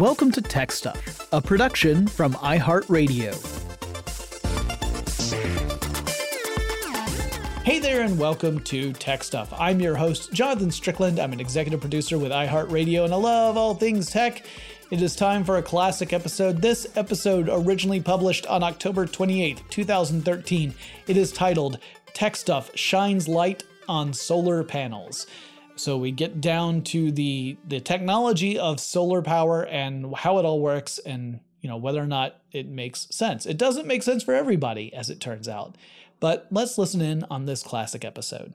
Welcome to Tech Stuff, a production from iHeartRadio. Hey there, and welcome to Tech Stuff. I'm your host, Jonathan Strickland. I'm an executive producer with iHeartRadio, and I love all things tech. It is time for a classic episode. This episode, originally published on October 28th, 2013, it is titled Tech Stuff Shines Light on Solar Panels. So we get down to the the technology of solar power and how it all works and you know whether or not it makes sense. It doesn't make sense for everybody as it turns out. But let's listen in on this classic episode.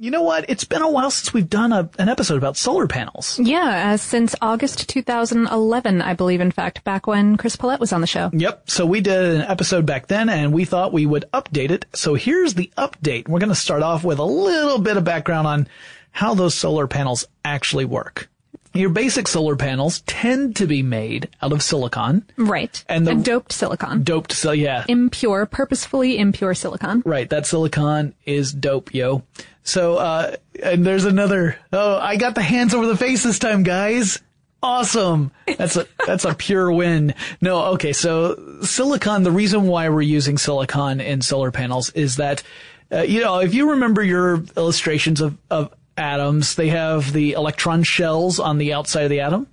You know what? It's been a while since we've done a, an episode about solar panels. Yeah, uh, since August 2011, I believe, in fact, back when Chris Pollette was on the show. Yep. So we did an episode back then and we thought we would update it. So here's the update. We're going to start off with a little bit of background on how those solar panels actually work. Your basic solar panels tend to be made out of silicon. Right. And the doped silicon. Doped, so yeah. Impure, purposefully impure silicon. Right. That silicon is dope, yo. So, uh, and there's another, oh, I got the hands over the face this time, guys. Awesome. That's a, that's a pure win. No, okay. So silicon, the reason why we're using silicon in solar panels is that, uh, you know, if you remember your illustrations of, of atoms, they have the electron shells on the outside of the atom,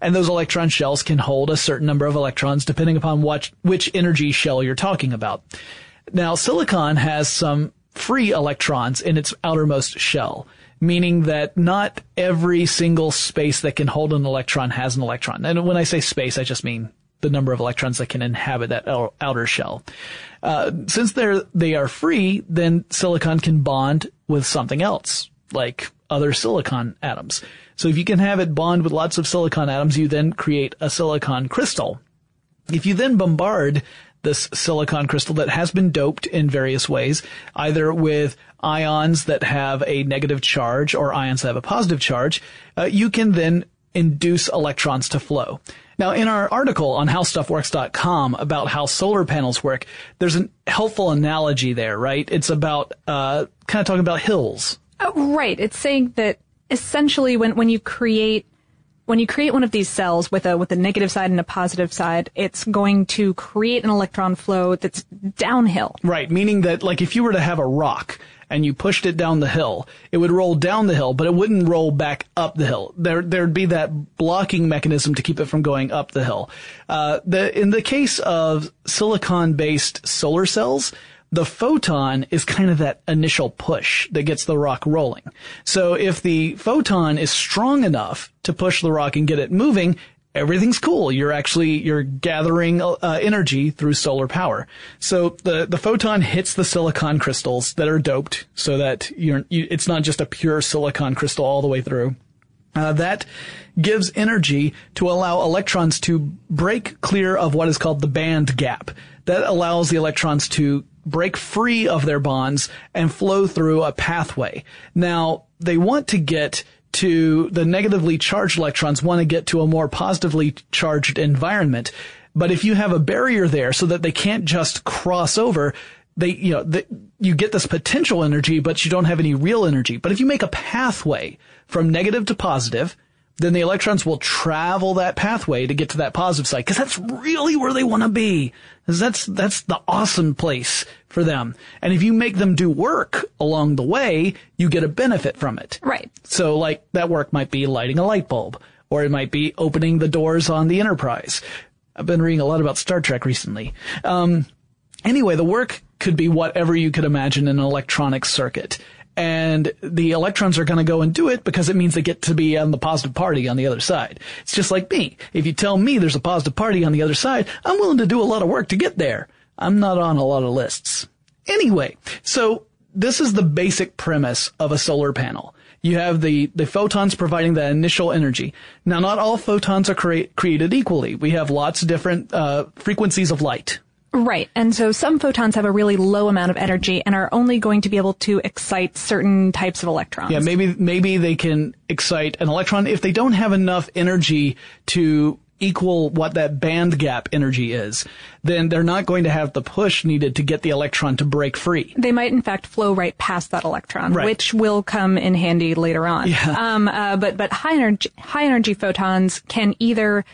and those electron shells can hold a certain number of electrons depending upon what, which energy shell you're talking about. Now, silicon has some free electrons in its outermost shell, meaning that not every single space that can hold an electron has an electron. And when I say space, I just mean the number of electrons that can inhabit that outer shell. Uh, since they're they are free, then silicon can bond with something else, like other silicon atoms. So if you can have it bond with lots of silicon atoms, you then create a silicon crystal. If you then bombard this silicon crystal that has been doped in various ways, either with ions that have a negative charge or ions that have a positive charge, uh, you can then induce electrons to flow. Now, in our article on howstuffworks.com about how solar panels work, there's a helpful analogy there, right? It's about uh, kind of talking about hills Oh, right. It's saying that essentially when, when you create when you create one of these cells with a with a negative side and a positive side, it's going to create an electron flow that's downhill. Right, meaning that like if you were to have a rock and you pushed it down the hill, it would roll down the hill, but it wouldn't roll back up the hill. There there'd be that blocking mechanism to keep it from going up the hill. Uh, the in the case of silicon based solar cells, the photon is kind of that initial push that gets the rock rolling. So if the photon is strong enough to push the rock and get it moving, everything's cool. You're actually, you're gathering uh, energy through solar power. So the, the photon hits the silicon crystals that are doped so that you're, you, it's not just a pure silicon crystal all the way through. Uh, that gives energy to allow electrons to break clear of what is called the band gap. That allows the electrons to break free of their bonds and flow through a pathway. Now, they want to get to the negatively charged electrons want to get to a more positively charged environment. But if you have a barrier there so that they can't just cross over, they, you know, the, you get this potential energy, but you don't have any real energy. But if you make a pathway from negative to positive, then the electrons will travel that pathway to get to that positive side because that's really where they want to be. That's that's the awesome place for them. And if you make them do work along the way, you get a benefit from it. Right. So like that work might be lighting a light bulb, or it might be opening the doors on the Enterprise. I've been reading a lot about Star Trek recently. Um, anyway, the work could be whatever you could imagine in an electronic circuit and the electrons are going to go and do it because it means they get to be on the positive party on the other side. It's just like me. If you tell me there's a positive party on the other side, I'm willing to do a lot of work to get there. I'm not on a lot of lists. Anyway, so this is the basic premise of a solar panel. You have the, the photons providing the initial energy. Now, not all photons are created equally. We have lots of different uh, frequencies of light. Right. And so some photons have a really low amount of energy and are only going to be able to excite certain types of electrons. Yeah, maybe maybe they can excite an electron if they don't have enough energy to equal what that band gap energy is, then they're not going to have the push needed to get the electron to break free. They might in fact flow right past that electron, right. which will come in handy later on. Yeah. Um, uh, but but high energy high energy photons can either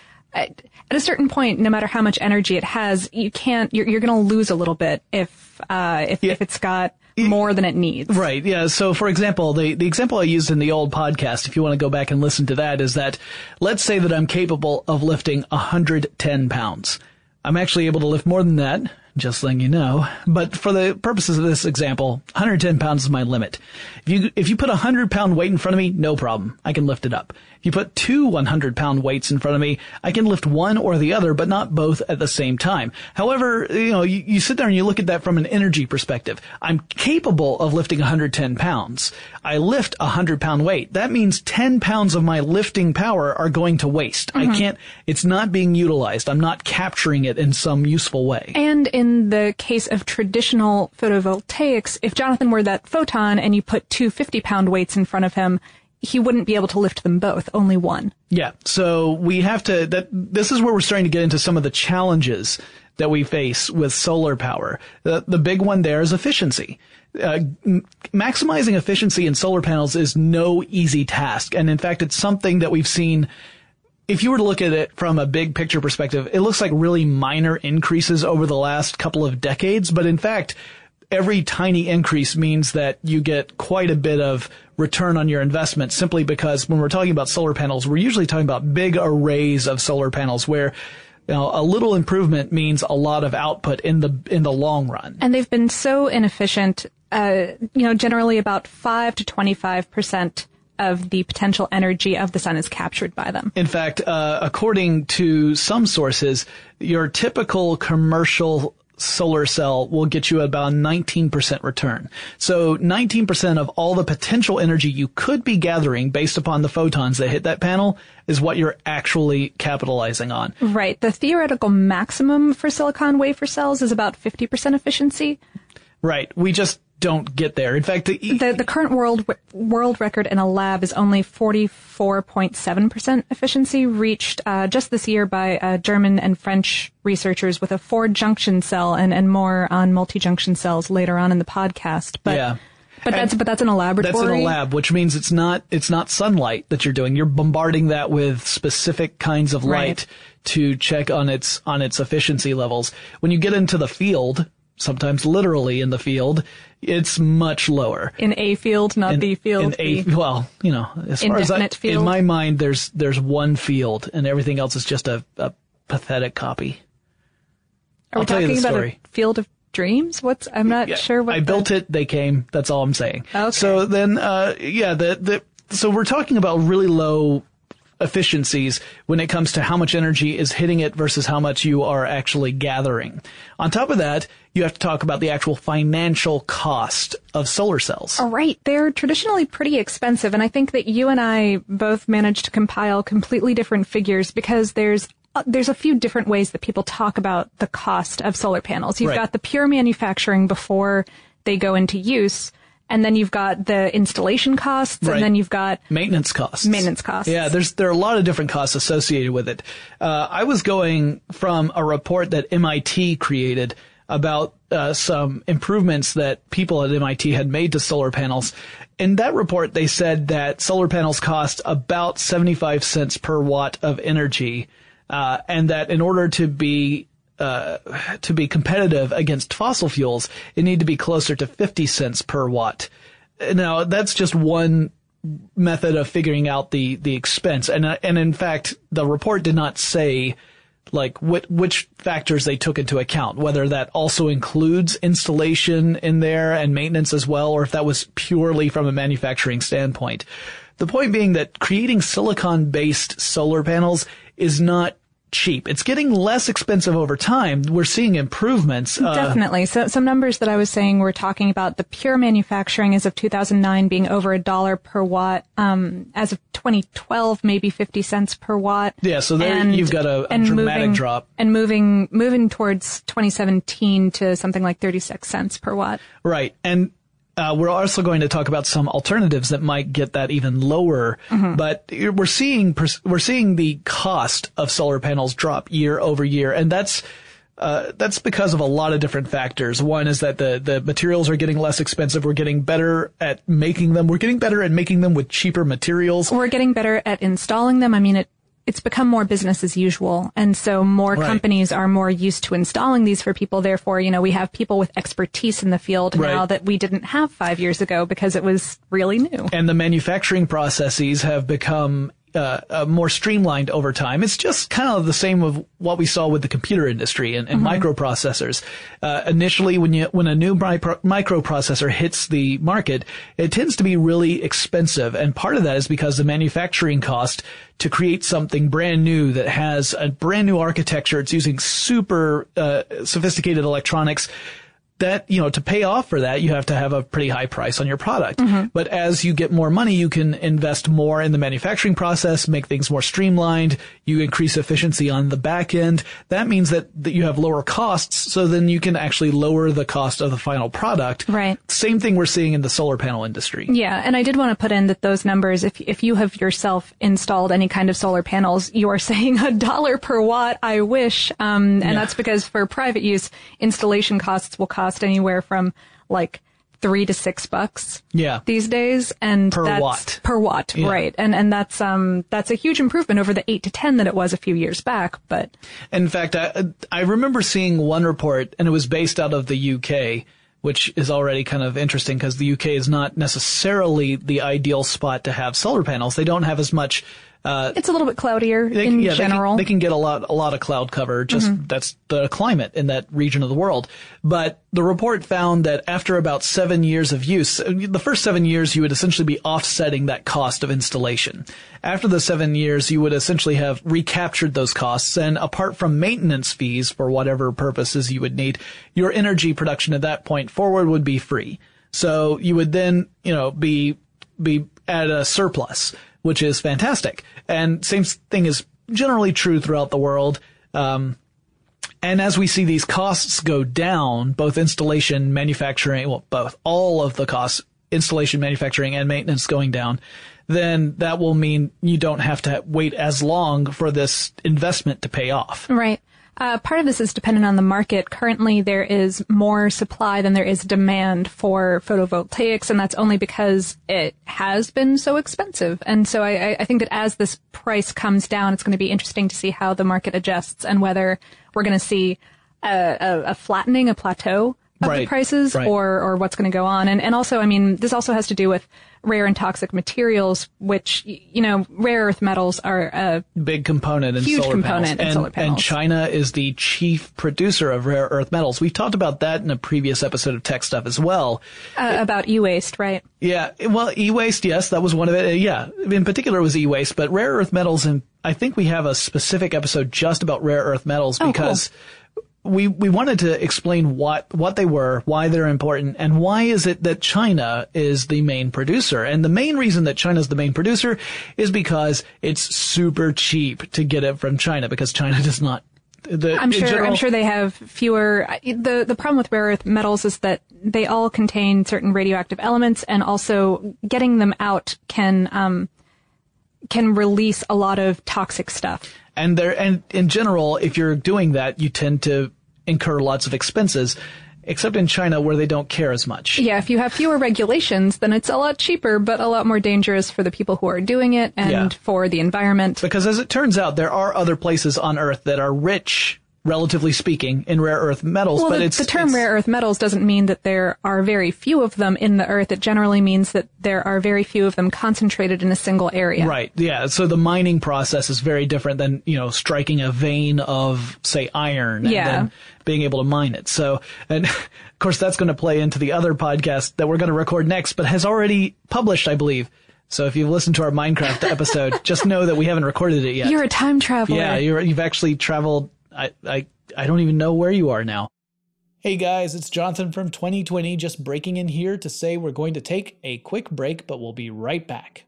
at, a certain point, no matter how much energy it has, you can't. You're, you're going to lose a little bit if uh, if, Yeah. if it's got more than it needs. Right. Yeah. So, for example, the, the example I used in the old podcast, if you want to go back and listen to that, is that let's say that I'm capable of lifting 110 pounds. I'm actually able to lift more than that, just letting you know. But for the purposes of this example, 110 pounds is my limit. If you, if you put a 100 pound weight in front of me, no problem. I can lift it up. If you put two 100 pound weights in front of me, I can lift one or the other, but not both at the same time. However, you know, you, you sit there and you look at that from an energy perspective. I'm capable of lifting 110 pounds. I lift a 100 pound weight. That means 10 pounds of my lifting power are going to waste. I mm-hmm. can't, it's not being utilized. I'm not capturing it in some useful way. And in the case of traditional photovoltaics, if Jonathan were that photon and you put two 50 pound weights in front of him, he wouldn't be able to lift them both, only one. Yeah. So we have to, that, this is where we're starting to get into some of the challenges that we face with solar power. The, the big one there is efficiency. Uh, m- maximizing efficiency in solar panels is no easy task. And in fact, it's something that we've seen if you were to look at it from a big picture perspective, it looks like really minor increases over the last couple of decades. But in fact, every tiny increase means that you get quite a bit of return on your investment simply because when we're talking about solar panels, we're usually talking about big arrays of solar panels where a little improvement means a lot of output in the in the long run. And they've been so inefficient, uh, you know, generally about 5 to 25% of the potential energy of the sun is captured by them. In fact, uh, according to some sources, your typical commercial solar cell will get you about 19% return. So 19% of all the potential energy you could be gathering based upon the photons that hit that panel is what you're actually capitalizing on. Right. The theoretical maximum for silicon wafer cells is about 50% efficiency. Right. We just don't get there. In fact, the, The, the current world world record in a lab is only 44.7% efficiency, reached uh, just this year by uh, German and French researchers with a four junction cell, and, and more on multi junction cells later on in the podcast. But Yeah. but that's but that's in a laboratory. That's in a lab, which means it's not it's not sunlight that you're doing. You're bombarding that with specific kinds of light Right. to check on its on its efficiency levels. When you get into the field, sometimes literally in the field, it's much lower. in a field, not In- the field. In a, well, you know, as far as I, field. in my mind, there's there's one field, and everything else is just a, a pathetic copy. are we I'll you talking about a field of dreams? What's I'm not Yeah, sure what I the- built it. They came. That's all I'm saying. Okay. So then, uh, yeah, the, the, so we're talking about really low efficiencies when it comes to how much energy is hitting it versus how much you are actually gathering. On top of that, you have to talk about the actual financial cost of solar cells. All right. They're traditionally pretty expensive. And I think that you and I both managed to compile completely different figures because there's uh, there's a few different ways that people talk about the cost of solar panels. You've Right. got the pure manufacturing before they go into use. And then you've got the installation costs, Right. and then you've got Maintenance costs. Maintenance costs. Yeah, there's there are a lot of different costs associated with it. Uh, I was going from a report that MIT created about uh, some improvements that people at MIT had made to solar panels. In that report, they said that solar panels cost about 75 cents per watt of energy, uh, and that in order to be uh, to be competitive against fossil fuels, it need to be closer to 50 cents per watt. Now, that's just one method of figuring out the, the expense. And, uh, and in fact, the report did not say like which, which factors they took into account, whether that also includes installation in there and maintenance as well, or if that was purely from a manufacturing standpoint. The point being that creating silicon based solar panels is not cheap. It's getting less expensive over time. We're seeing improvements. Uh, Definitely. So some numbers that I was saying we're talking about the pure manufacturing as of 2009 being over a dollar per watt. Um, as of 2012, maybe 50 cents per watt. Yeah, so there you've got a- a dramatic moving, drop. And moving moving towards 2017 to something like 36 cents per watt. Right. And uh, we're also going to talk about some alternatives that might get that even lower. But we're seeing we're seeing the cost of solar panels drop year over year, and that's uh, that's because of a lot of different factors. One is that the the materials are getting less expensive. We're getting better at making them. We're getting better at making them with cheaper materials. We're getting better at installing them. I mean, it it's become more business as usual. And so more Right. companies are more used to installing these for people. Therefore, you know, we have people with expertise in the field Right. now that we didn't have five years ago because it was really new. and the manufacturing processes have become uh, uh, more streamlined over time. It's just kind of the same of what we saw with the computer industry and, and microprocessors. Uh, initially, when you when a new micro, microprocessor hits the market, it tends to be really expensive, and part of that is because the manufacturing cost to create something brand new that has a brand new architecture. It's using super uh, sophisticated electronics that, you know, to pay off for that, you have to have a pretty high price on your product. But as you get more money, you can invest more in the manufacturing process, make things more streamlined. You increase efficiency on the back end. That means that, that you have lower costs. So then you can actually lower the cost of the final product. Right. Same thing we're seeing in the solar panel industry. Yeah, and I did want to put in that those numbers, if if you have yourself installed any kind of solar panels, you are saying a dollar per watt. I wish, um, and Yeah. that's because for private use, installation costs will cost anywhere from like three to six bucks. Yeah. these days, and Per that's watt. per watt, Yeah. right? And and that's um that's a huge improvement over the eight to ten that it was a few years back. But In fact, I, I remember seeing one report, and it was based out of the UK, which is already kind of interesting because the UK is not necessarily the ideal spot to have solar panels. They don't have as much. Uh, it's a little bit cloudier they, in yeah, they can- general. they can, get a lot, a lot of cloud cover. Just that's the climate in that region of the world. But the report found that after about seven years of use, the first seven years you would essentially be offsetting that cost of installation. After the seven years, you would essentially have recaptured those costs, and apart from maintenance fees for whatever purposes you would need, your energy production at that point forward would be free. So you would then, you know, be be at a surplus, which is fantastic. And same thing is generally true throughout the world. Um, and as we see these costs go down, both installation, manufacturing, well, both, all of the costs, installation, manufacturing, and maintenance going down, then that will mean you don't have to wait as long for this investment to pay off. Right. Uh, part of this is dependent on the market. Currently, there is more supply than there is demand for photovoltaics, and that's only because it has been so expensive. And so I, I- think that as this price comes down, it's going to be interesting to see how the market adjusts and whether we're going to see a, a, a flattening, a plateau of the prices, right. or or what's going to go on. And and also, I mean, this also has to do with rare and toxic materials, which you know, rare earth metals are. a big component in Huge solar component panels. in and, solar panels. And China is the chief producer of rare earth metals. We've talked about that in a previous episode of Tech Stuff as well. uh, about e-waste, right? Yeah, well, e-waste, yes, that was one of it. Uh, yeah, in particular it was e-waste, but rare earth metals, and I think we have a specific episode just about rare earth metals Oh, cool. We we wanted to explain what what they were, why they're important, and why is it that China is the main producer. And the main reason that China is the main producer is because it's super cheap to get it from China because China does not. The, I'm sure. general- I'm sure they have fewer. the The problem with rare earth metals is that they all contain certain radioactive elements, and also getting them out can um, can release a lot of toxic stuff. And there, and in general, if you're doing that, you tend to incur lots of expenses, except in China where they don't care as much. Yeah, if you have fewer regulations, then it's a lot cheaper, but a lot more dangerous for the people who are doing it and Yeah. for the environment. Because as it turns out, there are other places on Earth that are rich, relatively speaking, in rare earth metals, Well, but the, it's the term rare earth metals doesn't mean that there are very few of them in the earth. It generally means that there are very few of them concentrated in a single area. Right. Yeah. So the mining process is very different than, you know, striking a vein of, say, iron and Yeah. then being able to mine it. So, and of course that's going to play into the other podcast that we're going to record next, but has already published, I believe. So if you've listened to our Minecraft episode, just know that we haven't recorded it yet. You're a time traveler. Yeah, you're, you've actually traveled. I, I, I don't even know where you are now. Hey guys, it's Jonathan from 2020 just breaking in here to say we're going to take a quick break, but we'll be right back.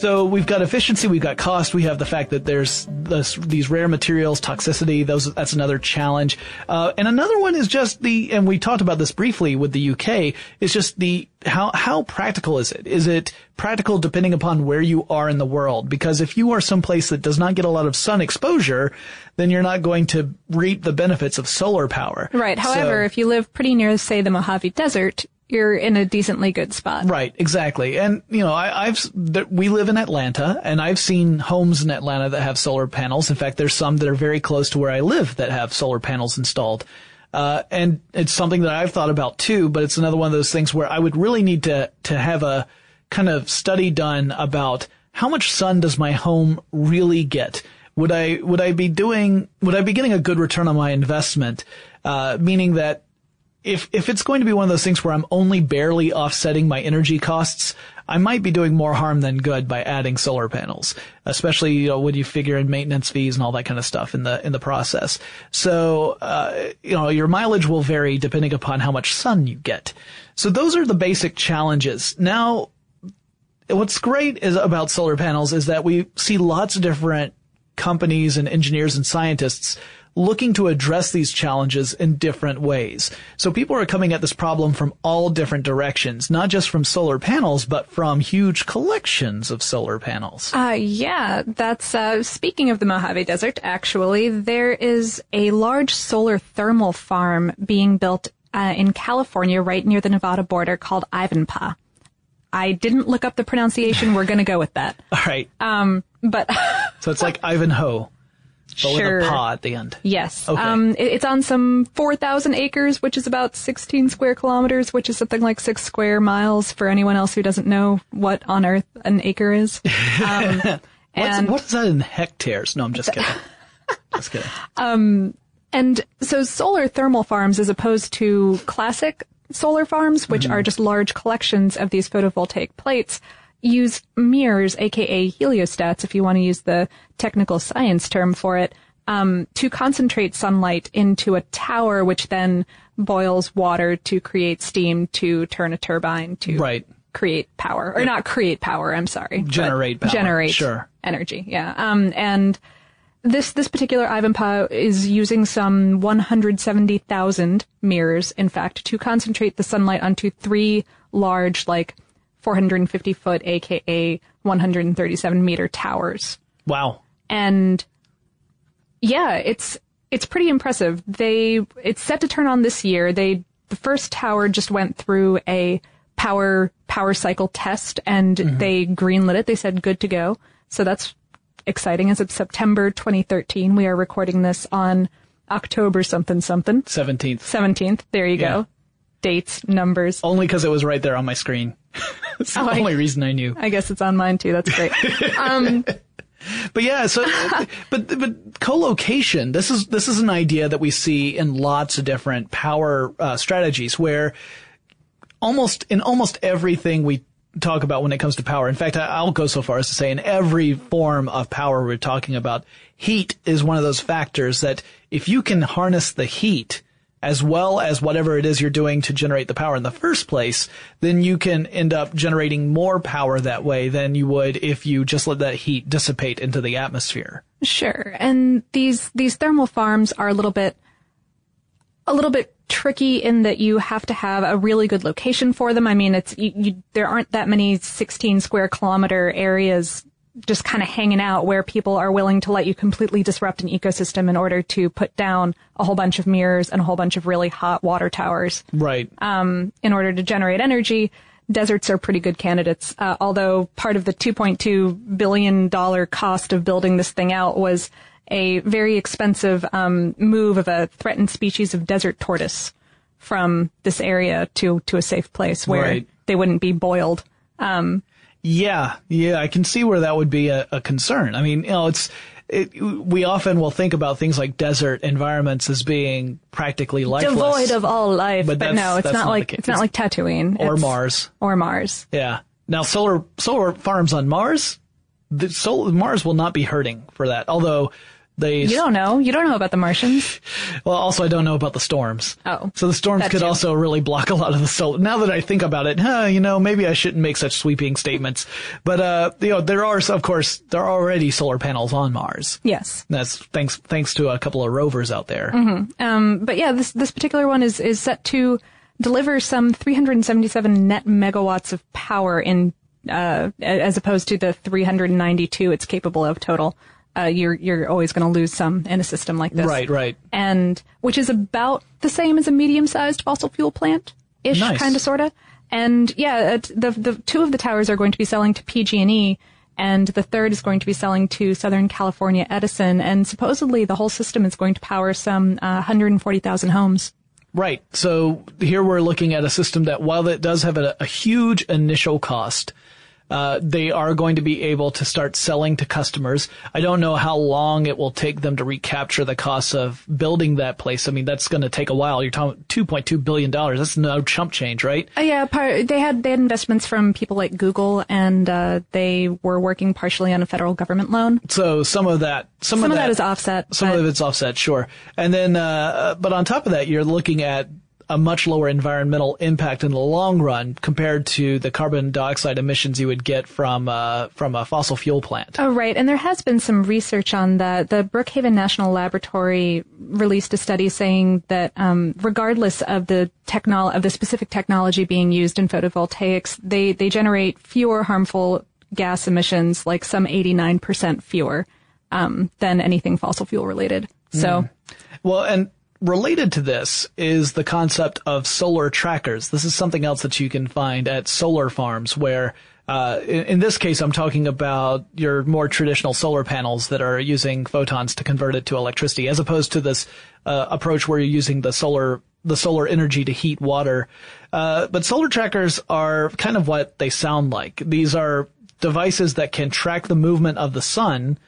So we've got efficiency, we've got cost, we have the fact that there's this, these rare materials, toxicity. Those that's another challenge, uh, and another one is just the. And we talked about this briefly with the UK. Is just the how how practical is it? Is it practical depending upon where you are in the world? Because if you are someplace that does not get a lot of sun exposure, then you're not going to reap the benefits of solar power. Right. However, So- if you live pretty near, say, the Mojave Desert, you're in a decently good spot. Right, exactly. And, you know, I, I've, th- we live in Atlanta and I've seen homes in Atlanta that have solar panels. In fact, there's some that are very close to where I live that have solar panels installed. Uh, and it's something that I've thought about too, but it's another one of those things where I would really need to, to have a kind of study done about how much sun does my home really get? Would I, would I be doing, would I be getting a good return on my investment? Uh, meaning that if if it's going to be one of those things where I'm only barely offsetting my energy costs, I might be doing more harm than good by adding solar panels, especially you know when you figure in maintenance fees and all that kind of stuff in the in the process. So uh, you know your mileage will vary depending upon how much sun you get. So those are the basic challenges. Now, what's great is about solar panels is that we see lots of different companies and engineers and scientists looking to address these challenges in different ways. So people are coming at this problem from all different directions, not just from solar panels, but from huge collections of solar panels. Uh, yeah, that's, uh, speaking of the Mojave Desert, actually, there is a large solar thermal farm being built uh, in California right near the Nevada border called Ivanpah. I didn't look up the pronunciation. We're going to go with that. All right. Um, but so it's like Ivanhoe. But Sure. with a paw at the end. Yes. Okay. Um, it- it's on some 4,000 acres, which is about 16 square kilometers, which is something like six square miles for anyone else who doesn't know what on earth an acre is. Um, and, what is that in hectares? No, I'm just kidding. just kidding. and so solar thermal farms, as opposed to classic solar farms, which are just large collections of these photovoltaic plates, use mirrors, aka heliostats, if you want to use the technical science term for it, um, to concentrate sunlight into a tower, which then boils water to create steam to turn a turbine to Right. create power, or not create power. I'm sorry, Generate power, generate sure. energy. Yeah. Um, and this this particular Ivanpah is using some 170,000 mirrors, in fact, to concentrate the sunlight onto three large, like 450 foot, aka 137 meter towers. Wow. And yeah, it's it's pretty impressive. They it's set to turn on this year. They the first tower just went through a power power cycle test and mm-hmm. they greenlit it. They said good to go. So that's exciting. As of September 2013, we are recording this on October something something 17th. 17th. There you Yeah. go. Dates, numbers. Only because it was right there on my screen. It's the Oh, I- only reason I knew. I guess it's on mine too. That's great. um, But yeah, so but but co-location. This is this is an idea that we see in lots of different power uh, strategies where almost in almost everything we talk about when it comes to power. In fact, I- I'll go so far as to say in every form of power we're talking about, heat is one of those factors that if you can harness the heat as well as whatever it is you're doing to generate the power in the first place, then you can end up generating more power that way than you would if you just let that heat dissipate into the atmosphere. Sure. And these these thermal farms are a little bit a little bit tricky in that you have to have a really good location for them. I mean, it's you, you there aren't that many 16 square kilometer areas just kind of hanging out where people are willing to let you completely disrupt an ecosystem in order to put down a whole bunch of mirrors and a whole bunch of really hot water towers Right. um, in order to generate energy. Deserts are pretty good candidates, uh, although part of the 2.2 billion dollar cost of building this thing out was a very expensive um, move of a threatened species of desert tortoise from this area to to a safe place where Right. they wouldn't be boiled. Yeah, yeah, I can see where that would be a, a concern. I mean, you know, it's it, we often will think about things like desert environments as being practically lifeless, Devoid of all life, But but, no, it's not, not like it's not like Tatooine or It's- Mars. or Mars. Yeah. Now, solar solar farms on Mars, the solar, Mars will not be hurting for that. Although they, You don't know. You don't know about the Martians. well, also I don't know about the storms. Oh, So the storms could too. also really block a lot of the solar. Now that I think about it, huh, you know, maybe I shouldn't make such sweeping statements. But, uh, you know, there are, of course, there are already solar panels on Mars. Yes. That's thanks, thanks to a couple of rovers out there. Um, but yeah, this this particular one is is set to deliver some 377 net megawatts of power in uh, as opposed to the 392 it's capable of total. Uh, you're you're always going to lose some in a system like this, Right, right. And which is about the same as a medium-sized fossil fuel plant. ish, Nice. kind of, sorta. And yeah, the the two of the towers are going to be selling to PG&E, and the third is going to be selling to Southern California Edison. And supposedly, the whole system is going to power some uh, 140,000 homes. Right. So here we're looking at a system that while it does have a, a huge initial cost, uh, they are going to be able to start selling to customers. I don't know how long it will take them to recapture the costs of building that place. I mean, that's going to take a while. You're talking $2.2 billion. That's no chump change, right? Uh, yeah, par- they had they had investments from people like Google, and uh, they were working partially on a federal government loan. So some of that, some, Some of that is offset. Some but- of it's offset, sure. And then, uh, but on top of that, you're looking at a much lower environmental impact in the long run compared to the carbon dioxide emissions you would get from uh, from a fossil fuel plant. Oh, right. And there has been some research on that. The Brookhaven National Laboratory released a study saying that um, regardless of the technol- of the specific technology being used in photovoltaics, they, they generate fewer harmful gas emissions, like some 89% fewer um, than anything fossil fuel related. So, Well, and related to this is the concept of solar trackers. This is something else that you can find at solar farms where uh, in, in this case, I'm talking about your more traditional solar panels that are using photons to convert it to electricity, as opposed to this uh, approach where you're using the solar the solar energy to heat water. Uh, but solar trackers are kind of what they sound like. These are devices that can track the movement of the sun,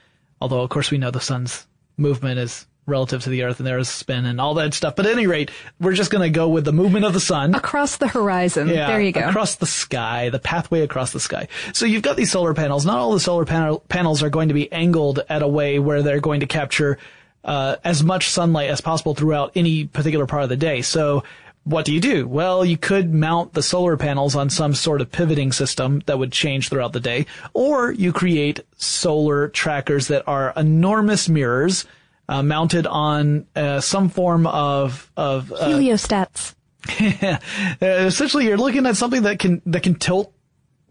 although of course we know the sun's movement is relative to the earth and there is spin and all that stuff. But at any rate, we're just going to go with the movement of the sun. across the horizon. Yeah, there you go. Across the sky, the pathway across the sky. So you've got these solar panels. Not all the solar panel, panels are going to be angled at a way where they're going to capture uh, as much sunlight as possible throughout any particular part of the day. So what do you do? Well, you could mount the solar panels on some sort of pivoting system that would change throughout the day, or you create solar trackers that are enormous mirrors uh, mounted on uh, some form of of uh, Heliostats. uh, essentially you're looking at something that can that can tilt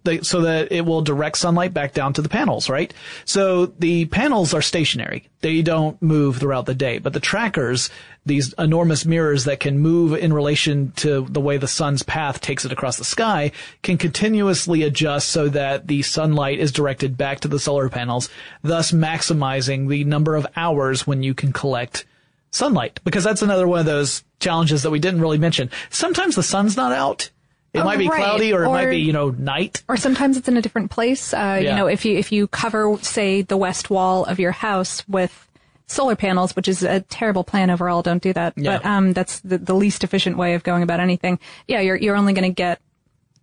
the, so that it will direct sunlight back down to the panels, right? So the panels are stationary. They don't move throughout the day, but the trackers, these enormous mirrors that can move in relation to the way the sun's path takes it across the sky, can continuously adjust so that the sunlight is directed back to the solar panels, thus maximizing the number of hours when you can collect sunlight because that's another one of those challenges that we didn't really mention. Sometimes the sun's not out. It Oh, might be right. cloudy or it might be, you know, night. or sometimes it's in a different place. Uh, Yeah. You know, if you if you cover, say, the west wall of your house with solar panels, which is a terrible plan overall, don't do that. Yeah. But um, that's the, the least efficient way of going about anything. Yeah, you're you're only going to get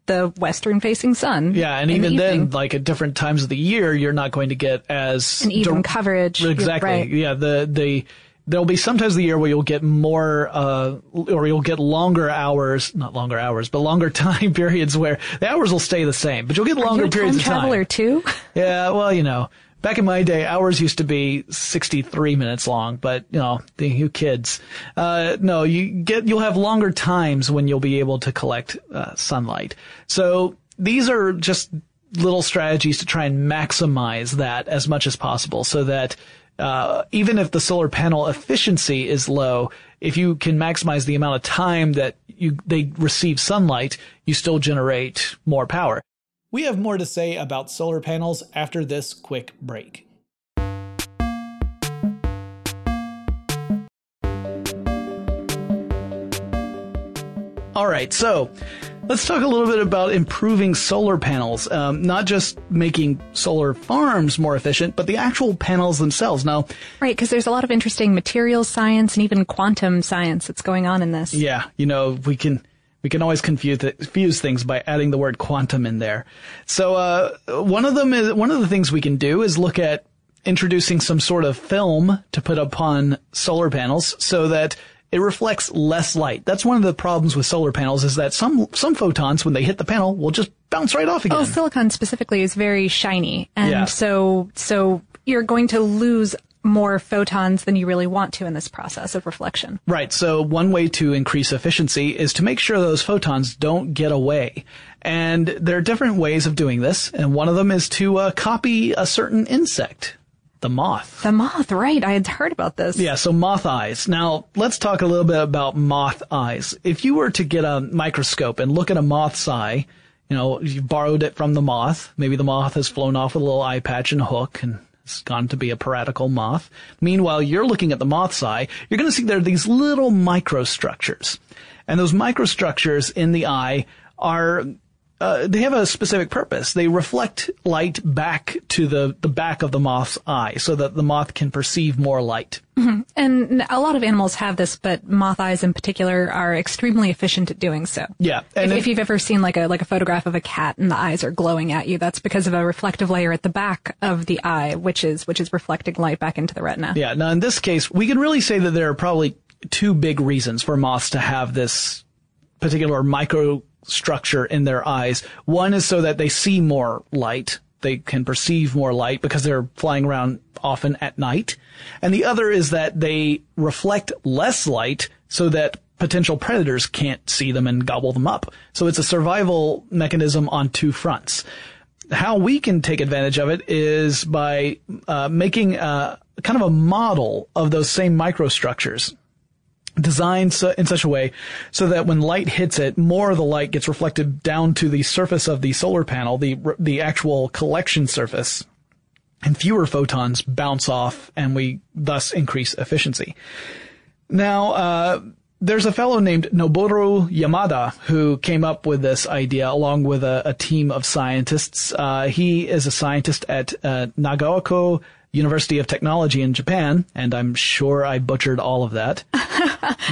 the western facing sun. Yeah, and in the even then, like at different times of the year, you're not going to get as an even coverage. Exactly. right. Yeah. The the there'll be sometimes the year where you'll get more, uh, or you'll get longer hours, not longer hours, but longer time periods where the hours will stay the same, but you'll get longer you periods of time. traveler too? Yeah, well, you know, back in my day, hours used to be 63 minutes long, but, you know, the, you kids, uh, no, you get, you'll have longer times when you'll be able to collect, uh, sunlight. So these are just little strategies to try and maximize that as much as possible so that, uh, even if the solar panel efficiency is low, if you can maximize the amount of time that you, they receive sunlight, you still generate more power. We have more to say about solar panels after this quick break. All right, so let's talk a little bit about improving solar panels. Um, not just making solar farms more efficient, but the actual panels themselves. Now, Right, because there's a lot of interesting materials science and even quantum science that's going on in this. Yeah, you know, we can we can always confuse confuse things by adding the word quantum in there. So uh, one of them is one of the things we can do is look at introducing some sort of film to put upon solar panels so that it reflects less light. That's one of the problems with solar panels is that some some photons when they hit the panel will just bounce right off again. Oh, silicon specifically is very shiny, and Yeah. so so you're going to lose more photons than you really want to in this process of reflection. Right. So one way to increase efficiency is to make sure those photons don't get away. And there are different ways of doing this. And one of them is to uh, copy a certain insect. The moth. The moth, right. I had heard about this. Yeah, so moth eyes. Now, let's talk a little bit about moth eyes. If you were to get a microscope and look at a moth's eye, you know, you borrowed it from the moth. Maybe the moth has flown off with a little eye patch and a hook and it's gone to be a piratical moth. Meanwhile, you're looking at the moth's eye, you're going to see there are these little microstructures. And those microstructures in the eye are uh, they have a specific purpose. They reflect light back to the, the back of the moth's eye so that the moth can perceive more light. Mm-hmm. And a lot of animals have this, but moth eyes in particular are extremely efficient at doing so. Yeah. And if, if, if, you've ever seen like a, like a photograph of a cat and the eyes are glowing at you, that's because of a reflective layer at the back of the eye, which is, which is reflecting light back into the retina. Yeah. Now in this case, we can really say that there are probably two big reasons for moths to have this particular micro structure in their eyes. One is so that they see more light. They can perceive more light because they're flying around often at night. And the other is that they reflect less light so that potential predators can't see them and gobble them up. So it's a survival mechanism on two fronts. How we can take advantage of it is by uh, making a, uh, kind of a model of those same microstructures designed so, in such a way so that when light hits it, more of the light gets reflected down to the surface of the solar panel, the the actual collection surface, and fewer photons bounce off, and we thus increase efficiency. Now, uh, there's a fellow named Noboru Yamada who came up with this idea along with a, a team of scientists. Uh, he is a scientist at uh, Nagaoka University of Technology in Japan, and I'm sure I butchered all of that.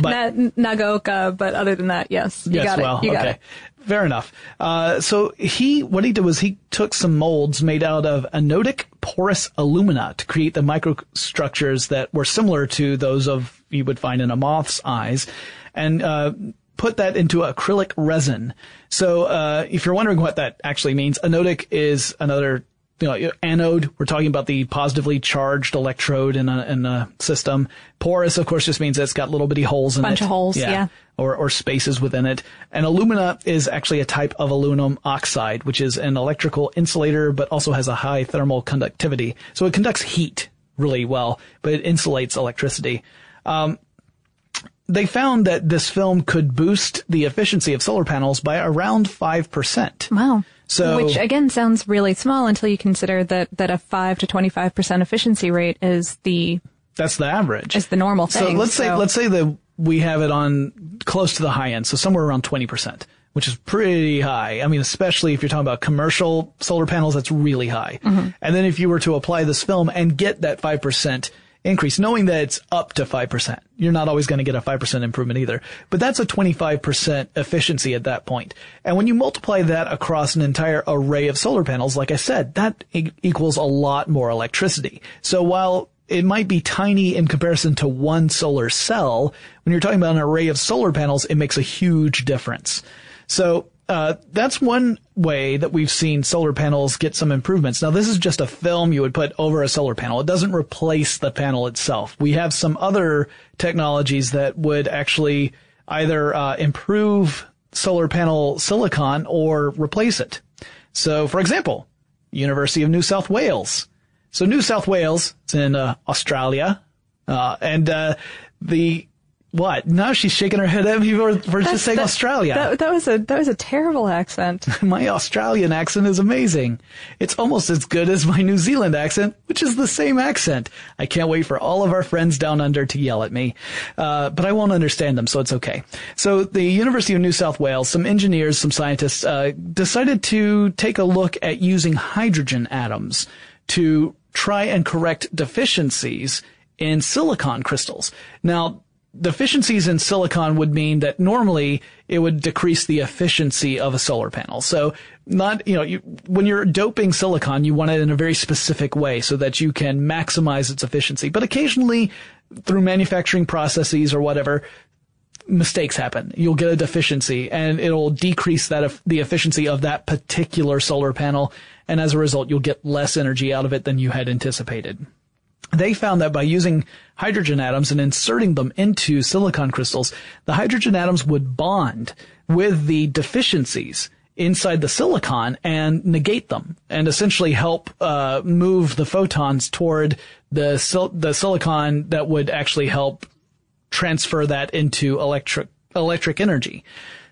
But Nagaoka, but other than that, yes, you yes, got well, it. You okay. It. Fair enough. Uh, so he, what he did was he took some molds made out of anodic porous alumina to create the microstructures that were similar to those of you would find in a moth's eyes, and uh, put that into acrylic resin. So uh, if you're wondering what that actually means, anodic is another you know, anode, we're talking about the positively charged electrode in a, in a system. Porous, of course, just means it's got little bitty holes in Bunch it. Bunch of holes, yeah. yeah. Or, or spaces within it. And alumina is actually a type of aluminum oxide, which is an electrical insulator, but also has a high thermal conductivity. So it conducts heat really well, but it insulates electricity. Um, they found that this film could boost the efficiency of solar panels by around 5%. Wow. So, which again sounds really small until you consider that, that a 5 to 25% efficiency rate is the that's the average. Is the normal thing. So let's so. say let's say that we have it on close to the high end, so somewhere around 20%, which is pretty high. I mean, especially if you're talking about commercial solar panels, that's really high. Mm-hmm. And then if you were to apply this film and get that 5% increase, knowing that it's up to 5%. You're not always going to get a 5% improvement either, but that's a 25% efficiency at that point. And when you multiply that across an entire array of solar panels, like I said, that e- equals a lot more electricity. So while it might be tiny in comparison to one solar cell, when you're talking about an array of solar panels, it makes a huge difference. So uh, that's one way that we've seen solar panels get some improvements. Now, this is just a film you would put over a solar panel. It doesn't replace the panel itself. We have some other technologies that would actually either uh, improve solar panel silicon or replace it. So, for example, University of New South Wales. So, New South Wales, it's in uh, Australia, uh, and uh, the what? No, she's shaking her head at me for, for just saying that, Australia. That, that, was a that was a terrible accent. my Australian accent is amazing. It's almost as good as my New Zealand accent, which is the same accent. I can't wait for all of our friends down under to yell at me, uh, but I won't understand them, so it's okay. So the University of New South Wales, some engineers, some scientists uh, decided to take a look at using hydrogen atoms to try and correct deficiencies in silicon crystals. Now, deficiencies in silicon would mean that normally it would decrease the efficiency of a solar panel. So not, you know, you, when you're doping silicon, you want it in a very specific way so that you can maximize its efficiency. But occasionally through manufacturing processes or whatever, mistakes happen. You'll get a deficiency and it'll decrease that, the efficiency of that particular solar panel. And as a result, you'll get less energy out of it than you had anticipated they found that by using hydrogen atoms and inserting them into silicon crystals, the hydrogen atoms would bond with the deficiencies inside the silicon and negate them and essentially help uh, move the photons toward the sil- the silicon that would actually help transfer that into electric electric energy.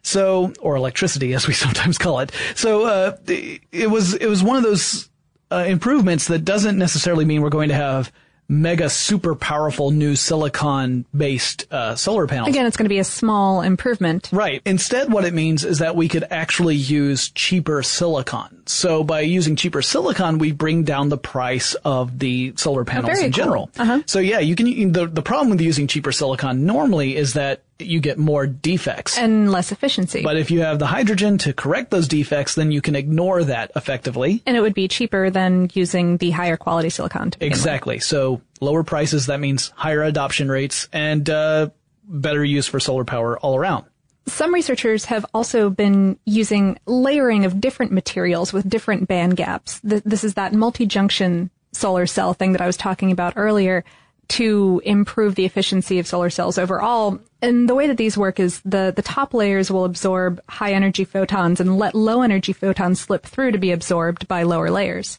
So, or electricity, as we sometimes call it. So, uh, it was it was one of those uh, improvements that doesn't necessarily mean we're going to have mega super powerful new silicon based uh, solar panels. Again, it's going to be a small improvement. Right. Instead, what it means is that we could actually use cheaper silicon. So by using cheaper silicon, we bring down the price of the solar panels very in cool. general. Uh-huh. So yeah, you can. The the problem with using cheaper silicon normally is that you get more defects. And less efficiency. but if you have the hydrogen to correct those defects, then you can ignore that effectively. and it would be cheaper than using the higher quality silicon. To begin with. Exactly. So lower prices, that means higher adoption rates and uh, better use for solar power all around. Some researchers have also been using layering of different materials with different band gaps. This is that multi-junction solar cell thing that I was talking about earlier to improve the efficiency of solar cells overall. And the way that these work is the, the top layers will absorb high energy photons and let low energy photons slip through to be absorbed by lower layers.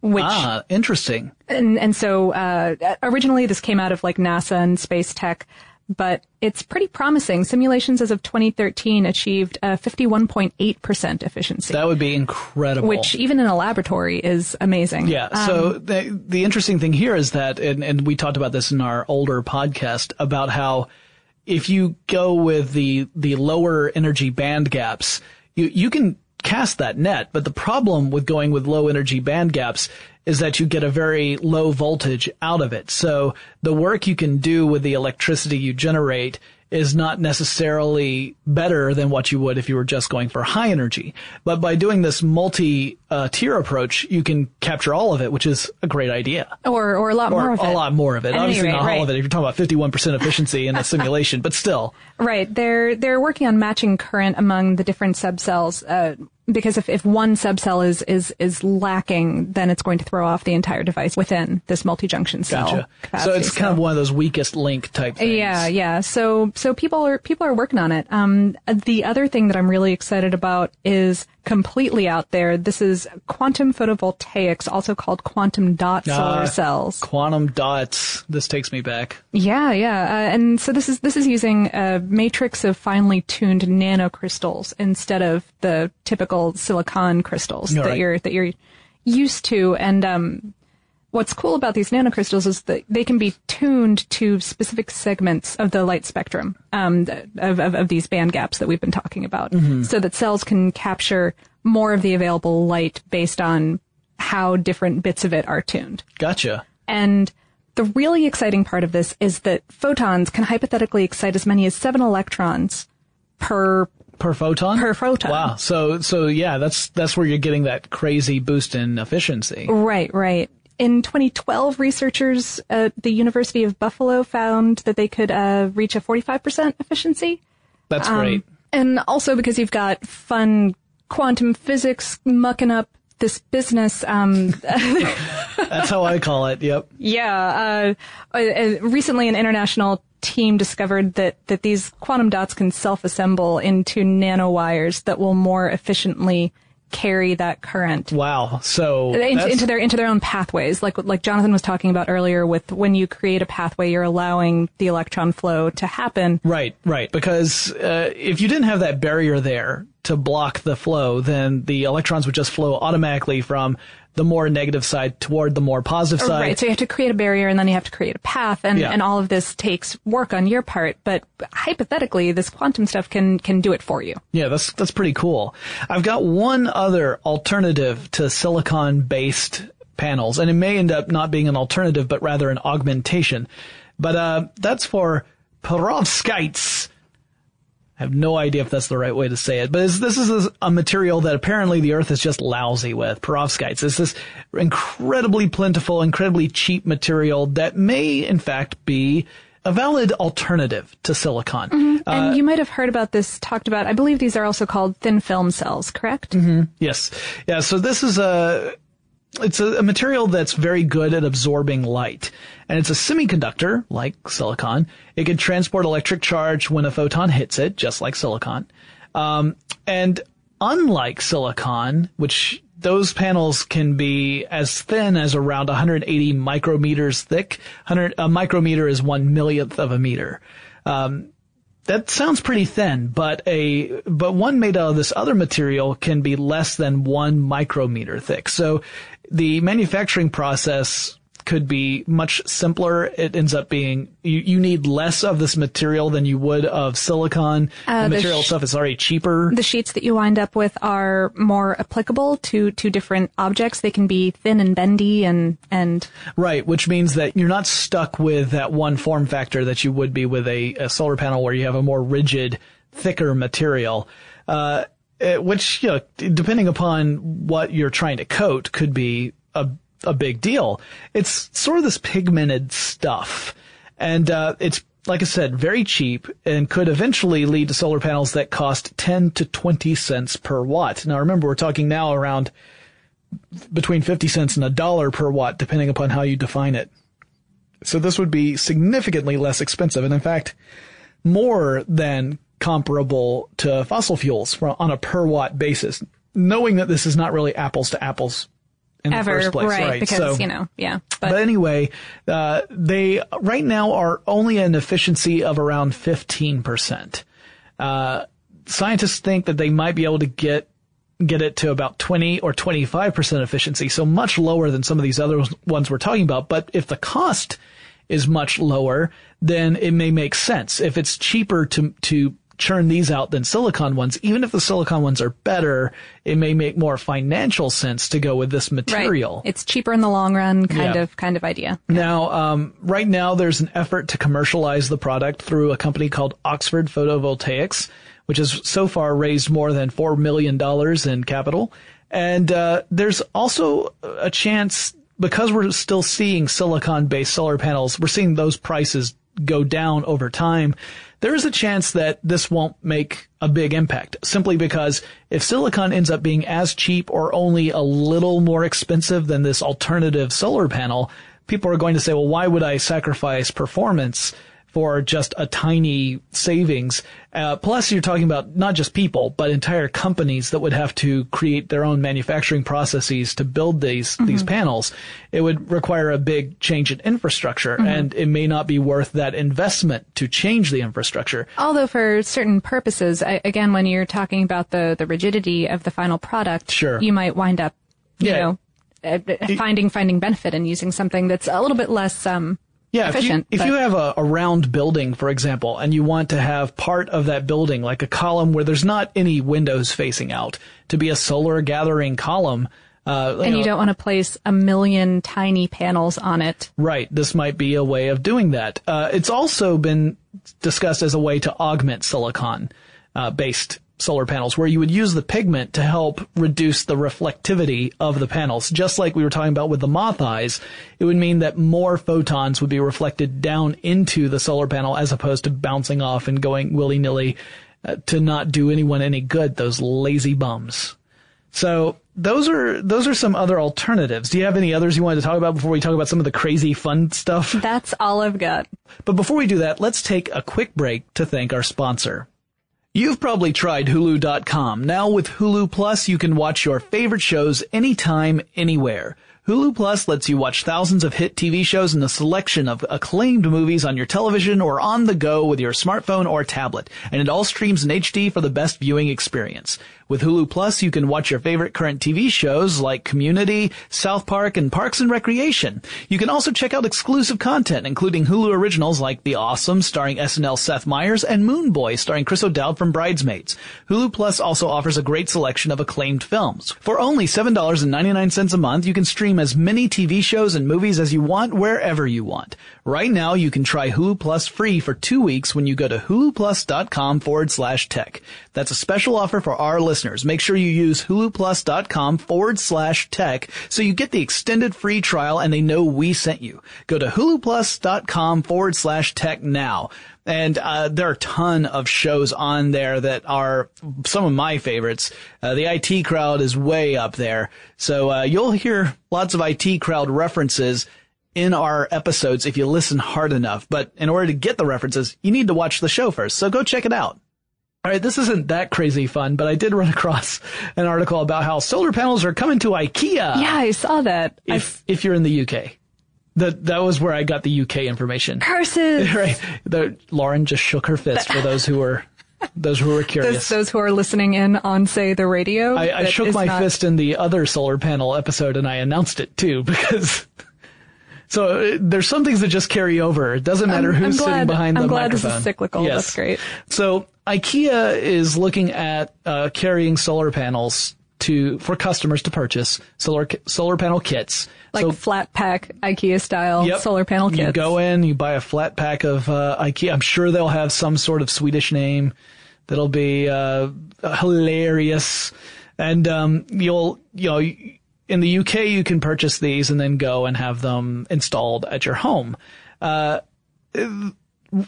Which Ah, interesting. and and so uh, originally this came out of like NASA and space tech, but it's pretty promising. Simulations as of 2013 achieved a 51.8 percent efficiency, That would be incredible. which even in a laboratory is amazing. Yeah. Um, So the the interesting thing here is that, and, and we talked about this in our older podcast about how if you go with the the lower energy band gaps, you you can cast that net. But the problem with going with low energy band gaps is that you get a very low voltage out of it. So the work you can do with the electricity you generate is not necessarily better than what you would if you were just going for high energy. But by doing this multi uh, tier approach, you can capture all of it, which is a great idea. or or a lot Or more of a it. A lot more of it. At Obviously rate, not all right. of it. If you're talking about 51% efficiency in a simulation, but still. Right. They're they're working on matching current among the different subcells. Uh, because if, if one subcell is, is is lacking, then it's going to throw off the entire device within this multi-junction cell. Gotcha. So it's kind of one of those weakest link type things. Yeah, yeah. So so people are people are working on it. Um, the other thing that I'm really excited about is completely out there. This is quantum photovoltaics, also called quantum dot solar Ah, cells. Quantum dots. This takes me back. Yeah, yeah. Uh, and so this is this is using a matrix of finely tuned nanocrystals instead of the typical silicon crystals All that right. you're that you're used to. And um, what's cool about these nanocrystals is that they can be tuned to specific segments of the light spectrum um, of, of of these band gaps that we've been talking about, so that cells can capture more of the available light based on how different bits of it are tuned. Gotcha. And the really exciting part of this is that photons can hypothetically excite as many as seven electrons per. Per photon? Per photon. Wow. So, so yeah, that's, that's where you're getting that crazy boost in efficiency. Right, right. In 2012, researchers at the University of Buffalo found that they could uh, reach a 45% efficiency. That's Um, great. And also because you've got fun quantum physics mucking up this business. Um, That's how I call it. Yep. Yeah. Uh, uh, recently, an international team discovered that that these quantum dots can self-assemble into nanowires that will more efficiently carry that current Wow. So into, into their into their own pathways. Like like Jonathan was talking about earlier, with when you create a pathway, you're allowing the electron flow to happen. Right, right. Because uh, if you didn't have that barrier there to block the flow, then the electrons would just flow automatically from the more negative side toward the more positive side. Right. So you have to create a barrier and then you have to create a path and, Yeah. and all of this takes work on your part. But hypothetically, this quantum stuff can, can do it for you. Yeah, that's that's pretty cool. I've got one other alternative to silicon based panels, and it may end up not being an alternative, but rather an augmentation. But uh, that's for perovskites. I have no idea if that's the right way to say it, but this is a, material that apparently the Earth is just lousy with. Perovskites. It's this incredibly plentiful, incredibly cheap material that may, in fact, be a valid alternative to silicon. Mm-hmm. and uh, you might have heard about this talked about. I believe these are also called thin film cells, correct? Mm-hmm. Yes. Yeah. So this is a, it's a, a material that's very good at absorbing light. And it's a semiconductor, like silicon. It can transport electric charge when a photon hits it, just like silicon. Um, and unlike silicon, which those panels can be as thin as around 180 micrometers thick. 100, a micrometer is one millionth of a meter. Um, that sounds pretty thin, but a but one made out of this other material can be less than one micrometer thick. So the manufacturing process could be much simpler. It ends up being you, you need less of this material than you would of silicon. Uh, the the material sh- itself is already cheaper. The sheets that you wind up with are more applicable to, to different objects. They can be thin and bendy and, and Right, which means that you're not stuck with that one form factor that you would be with a, a solar panel where you have a more rigid, thicker material. Uh, which, you know, depending upon what you're trying to coat could be a, a big deal. It's sort of this pigmented stuff. And, uh, it's, like I said, very cheap and could eventually lead to solar panels that cost 10 to 20 cents per watt. Now remember, we're talking now around between 50 cents and a dollar per watt, depending upon how you define it. So this would be significantly less expensive. And in fact, more than comparable to fossil fuels on a per watt basis, knowing that this is not really apples to apples in the first place. right? Because, So- you know, yeah. but But, anyway, uh, they right now are only an efficiency of around 15%. Uh, scientists think that they might be able to get get it to about 20 or 25% efficiency, so much lower than some of these other ones we're talking about. But if the cost is much lower, then it may make sense. If it's cheaper to to churn these out than silicon ones, even if the silicon ones are better, it may make more financial sense to go with this right. material. It's cheaper in the long run kind Yeah. of, kind of idea. Now, um, right now, there's an effort to commercialize the product through a company called Oxford Photovoltaics, which has so far raised more than $4 million in capital. And uh, there's also a chance, because we're still seeing silicon based solar panels, we're seeing those prices go down over time. There is a chance that this won't make a big impact simply because if silicon ends up being as cheap or only a little more expensive than this alternative solar panel, people are going to say, well, why would I sacrifice performance for just a tiny savings? Uh, plus you're talking about not just people, but entire companies that would have to create their own manufacturing processes to build these, these panels. It would require a big change in infrastructure and it may not be worth that investment to change the infrastructure. Although for certain purposes, I, again, when you're talking about the, the rigidity of the final product, Sure. you might wind up, you Yeah. know, uh, finding finding benefit in using something that's a little bit less um, Yeah, efficient. if you, if you have a, a round building, for example, and you want to have part of that building, like a column where there's not any windows facing out, to be a solar gathering column, uh, and know, you don't want to place a million tiny panels on it. Right. This might be a way of doing that. Uh, it's also been discussed as a way to augment silicon uh, based solar panels where you would use the pigment to help reduce the reflectivity of the panels. Just like we were talking about with the moth eyes, it would mean that more photons would be reflected down into the solar panel as opposed to bouncing off and going willy-nilly uh, to not do anyone any good, those lazy bums. So those are those are some other alternatives. Do you have any others you wanted to talk about before we talk about some of the crazy fun stuff? That's all I've got. But before we do that, let's take a quick break to thank our sponsor. You've probably tried Hulu.com. Now with Hulu Plus, you can watch your favorite shows anytime, anywhere. Hulu Plus lets you watch thousands of hit TV shows and a selection of acclaimed movies on your television or on the go with your smartphone or tablet. And it all streams in HD for the best viewing experience. With Hulu Plus, you can watch your favorite current TV shows like Community, South Park, and Parks and Recreation. You can also check out exclusive content, including Hulu originals like The Awesome, starring SNL Seth Meyers, and Moone Boy, starring Chris O'Dowd from Bridesmaids. Hulu Plus also offers a great selection of acclaimed films. For only $7.99 a month, you can stream as many TV shows and movies as you want wherever you want. Right now, you can try Hulu Plus free for two weeks when you go to huluplus.com forward slash tech. That's a special offer for our listeners. Make sure you use huluplus.com forward slash tech so you get the extended free trial and they know we sent you. Go to huluplus.com forward slash tech now. And uh, there are a ton of shows on there that are some of my favorites. Uh, the IT crowd is way up there. So uh, you'll hear lots of IT crowd references in our episodes if you listen hard enough. But in order to get the references, you need to watch the show first. So go check it out. All right, this isn't that crazy fun, but I did run across an article about how solar panels are coming to IKEA. Yeah, I saw that. I- If if you're in the UK, that that was where I got the UK information. curses. Right, the, Lauren just shook her fist for those who were those who were curious. those who are listening in on, say, the radio. I, I shook my not- fist in the other solar panel episode, and I announced it too because. So uh, there's some things that just carry over. It doesn't matter I'm who's glad- sitting behind I'm the glad this is cyclical. Yes. That's great. So IKEA is looking at uh, carrying solar panels to for customers to purchase solar solar panel kits. Like so flat pack IKEA style Yep. solar panel kits. You go in, you buy a flat pack of uh, IKEA. I'm sure they'll have some sort of Swedish name that'll be uh, hilarious, and um, you'll you know in the UK you can purchase these and then go and have them installed at your home. Uh,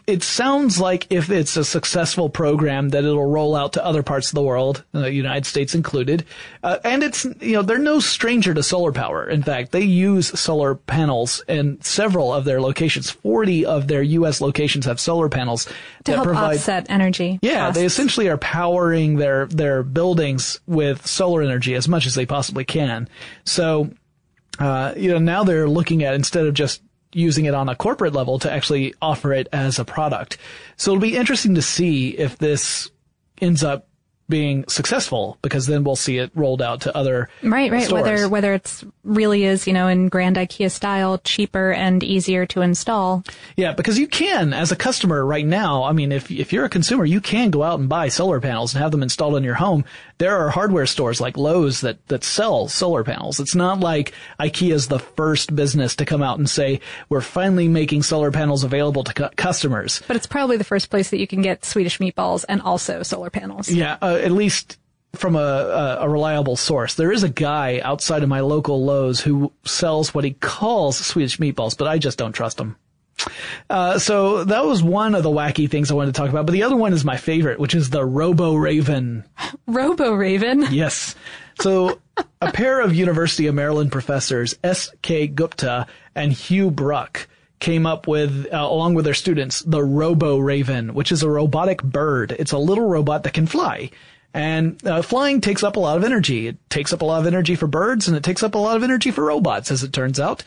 it sounds like if it's a successful program that it'll roll out to other parts of the world, the United States included. Uh, and it's, you know, they're no stranger to solar power. In fact, they use solar panels in several of their locations. 40 of their U.S. locations have solar panels to help provide offset energy. yeah, costs. they essentially are powering their their buildings with solar energy as much as they possibly can. So, uh, you know, now they're looking at instead of just using it on a corporate level to actually offer it as a product. So it'll be interesting to see if this ends up being successful because then we'll see it rolled out to other Right, right. stores. Whether whether it's really is, you know, in grand IKEA style, cheaper and easier to install. Yeah, because you can, as a customer right now, I mean, if, if you're a consumer, you can go out and buy solar panels and have them installed in your home. There are hardware stores like Lowe's that, that sell solar panels. It's not like IKEA's the first business to come out and say, we're finally making solar panels available to cu- customers. But it's probably the first place that you can get Swedish meatballs and also solar panels. Yeah, uh, at least from a, a, a reliable source. There is a guy outside of my local Lowe's who sells what he calls Swedish meatballs, but I just don't trust him. Uh, so that was one of the wacky things I wanted to talk about, but the other one is my favorite, which is the Robo Raven. Robo Raven. Yes. So a pair of University of Maryland professors, S.K. Gupta and Hugh Bruck, came up with, uh, along with their students, the Robo Raven, which is a robotic bird. It's a little robot that can fly. And uh, flying takes up a lot of energy. It takes up a lot of energy for birds, and it takes up a lot of energy for robots, as it turns out.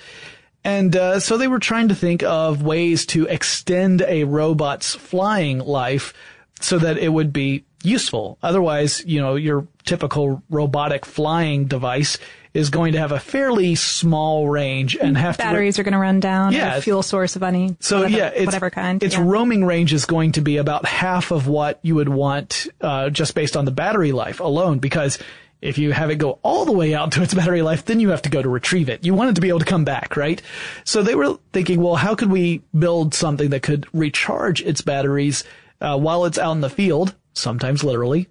And uh, so they were trying to think of ways to extend a robot's flying life so that it would be useful. Otherwise, you know, your typical robotic flying device is going to have a fairly small range and have to Batteries are going to run down. Yeah. fuel source of any so whatever, yeah, it's, whatever kind. Its yeah. roaming range is going to be about half of what you would want uh, just based on the battery life alone. Because if you have it go all the way out to its battery life, then you have to go to retrieve it. You want it to be able to come back, right? So they were thinking, well, how could we build something that could recharge its batteries uh, while it's out in the field, sometimes literally,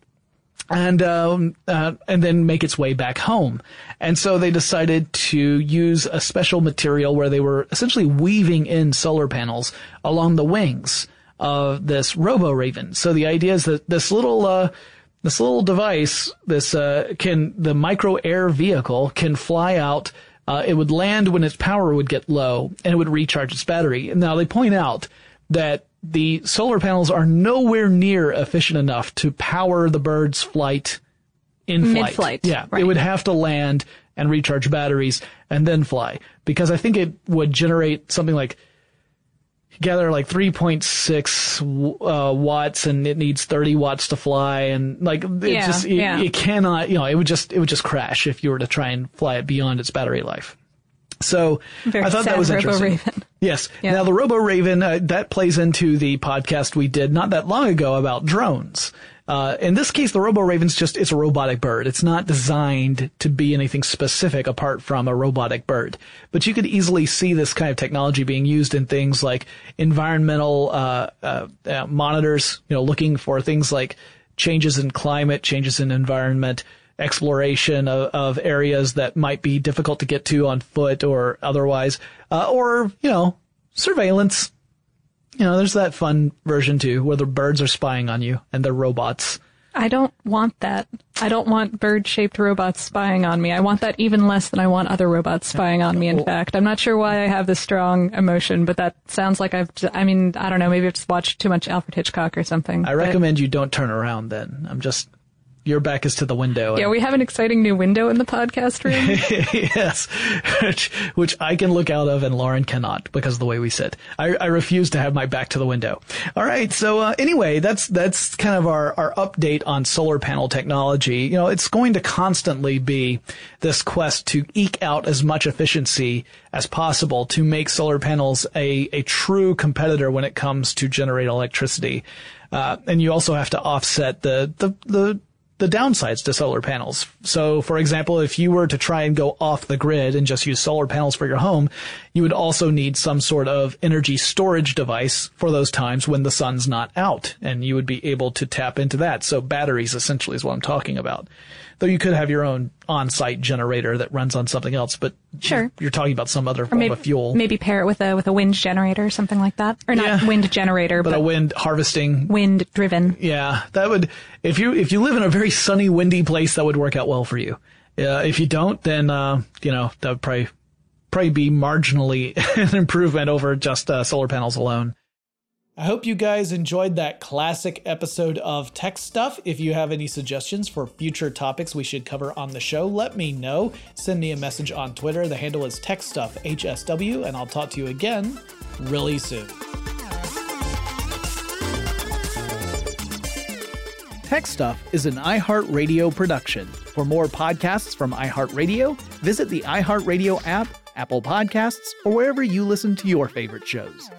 and um, uh, and then make its way back home. And so they decided to use a special material where they were essentially weaving in solar panels along the wings of this Robo Raven. So the idea is that this little uh, this little device, this uh, can the micro air vehicle can fly out. Uh, it would land when its power would get low, and it would recharge its battery. Now they point out that the solar panels are nowhere near efficient enough to power the bird's flight in flight. Mid-flight, Yeah, it would have to land and recharge batteries and then fly because I think it would generate something like gather like 3.6 uh, watts and it needs 30 watts to fly and like it Yeah, just it, yeah. it cannot you know it would just it would just crash if you were to try and fly it beyond its battery life so Very I thought that was Robo interesting. Raven. Yes. Yeah. Now the Robo Raven uh, that plays into the podcast we did not that long ago about drones. Uh, in this case, the Robo Raven's just it's a robotic bird. It's not designed to be anything specific apart from a robotic bird. But you could easily see this kind of technology being used in things like environmental uh, uh, uh, monitors. You know, looking for things like changes in climate, changes in environment, exploration of, of areas that might be difficult to get to on foot or otherwise, uh, or you know, surveillance. You know, there's that fun version too, where the birds are spying on you and they're robots. I don't want that. I don't want bird-shaped robots spying on me. I want that even less than I want other robots spying on me. In fact, I'm not sure why I have this strong emotion, but that sounds like I've. I mean, I don't know. Maybe I've just watched too much Alfred Hitchcock or something. I recommend you don't turn around. Then I'm just your back is to the window. Yeah, we have an exciting new window in the podcast room. yes, which, which, I can look out of and Lauren cannot because of the way we sit. I, I refuse to have my back to the window. All right. So uh, anyway, that's that's kind of our our update on solar panel technology. You know, it's going to constantly be this quest to eke out as much efficiency as possible to make solar panels a a true competitor when it comes to generate electricity. Uh, and you also have to offset the, the, the the downsides to solar panels. So, for example, if you were to try and go off the grid and just use solar panels for your home, you would also need some sort of energy storage device for those times when the sun's not out, and you would be able to tap into that. So, batteries essentially is what I'm talking about. Though you could have your own on-site generator that runs on something else, but sure. you're talking about some other form maybe, of fuel. Maybe pair it with a with a wind generator or something like that, or not Yeah. wind generator, but but, a wind harvesting wind driven. Yeah, that would if you if you live in a very sunny, windy place, that would work out well for you. Uh, if you don't, then uh, you know that would probably probably be marginally an improvement over just uh, solar panels alone. I hope you guys enjoyed that classic episode of Tech Stuff. If you have any suggestions for future topics we should cover on the show, let me know. Send me a message on Twitter. The handle is TechStuffHSW, and I'll talk to you again really soon. Tech Stuff is an iHeartRadio production. For more podcasts from iHeartRadio, visit the iHeartRadio app, Apple Podcasts, or wherever you listen to your favorite shows.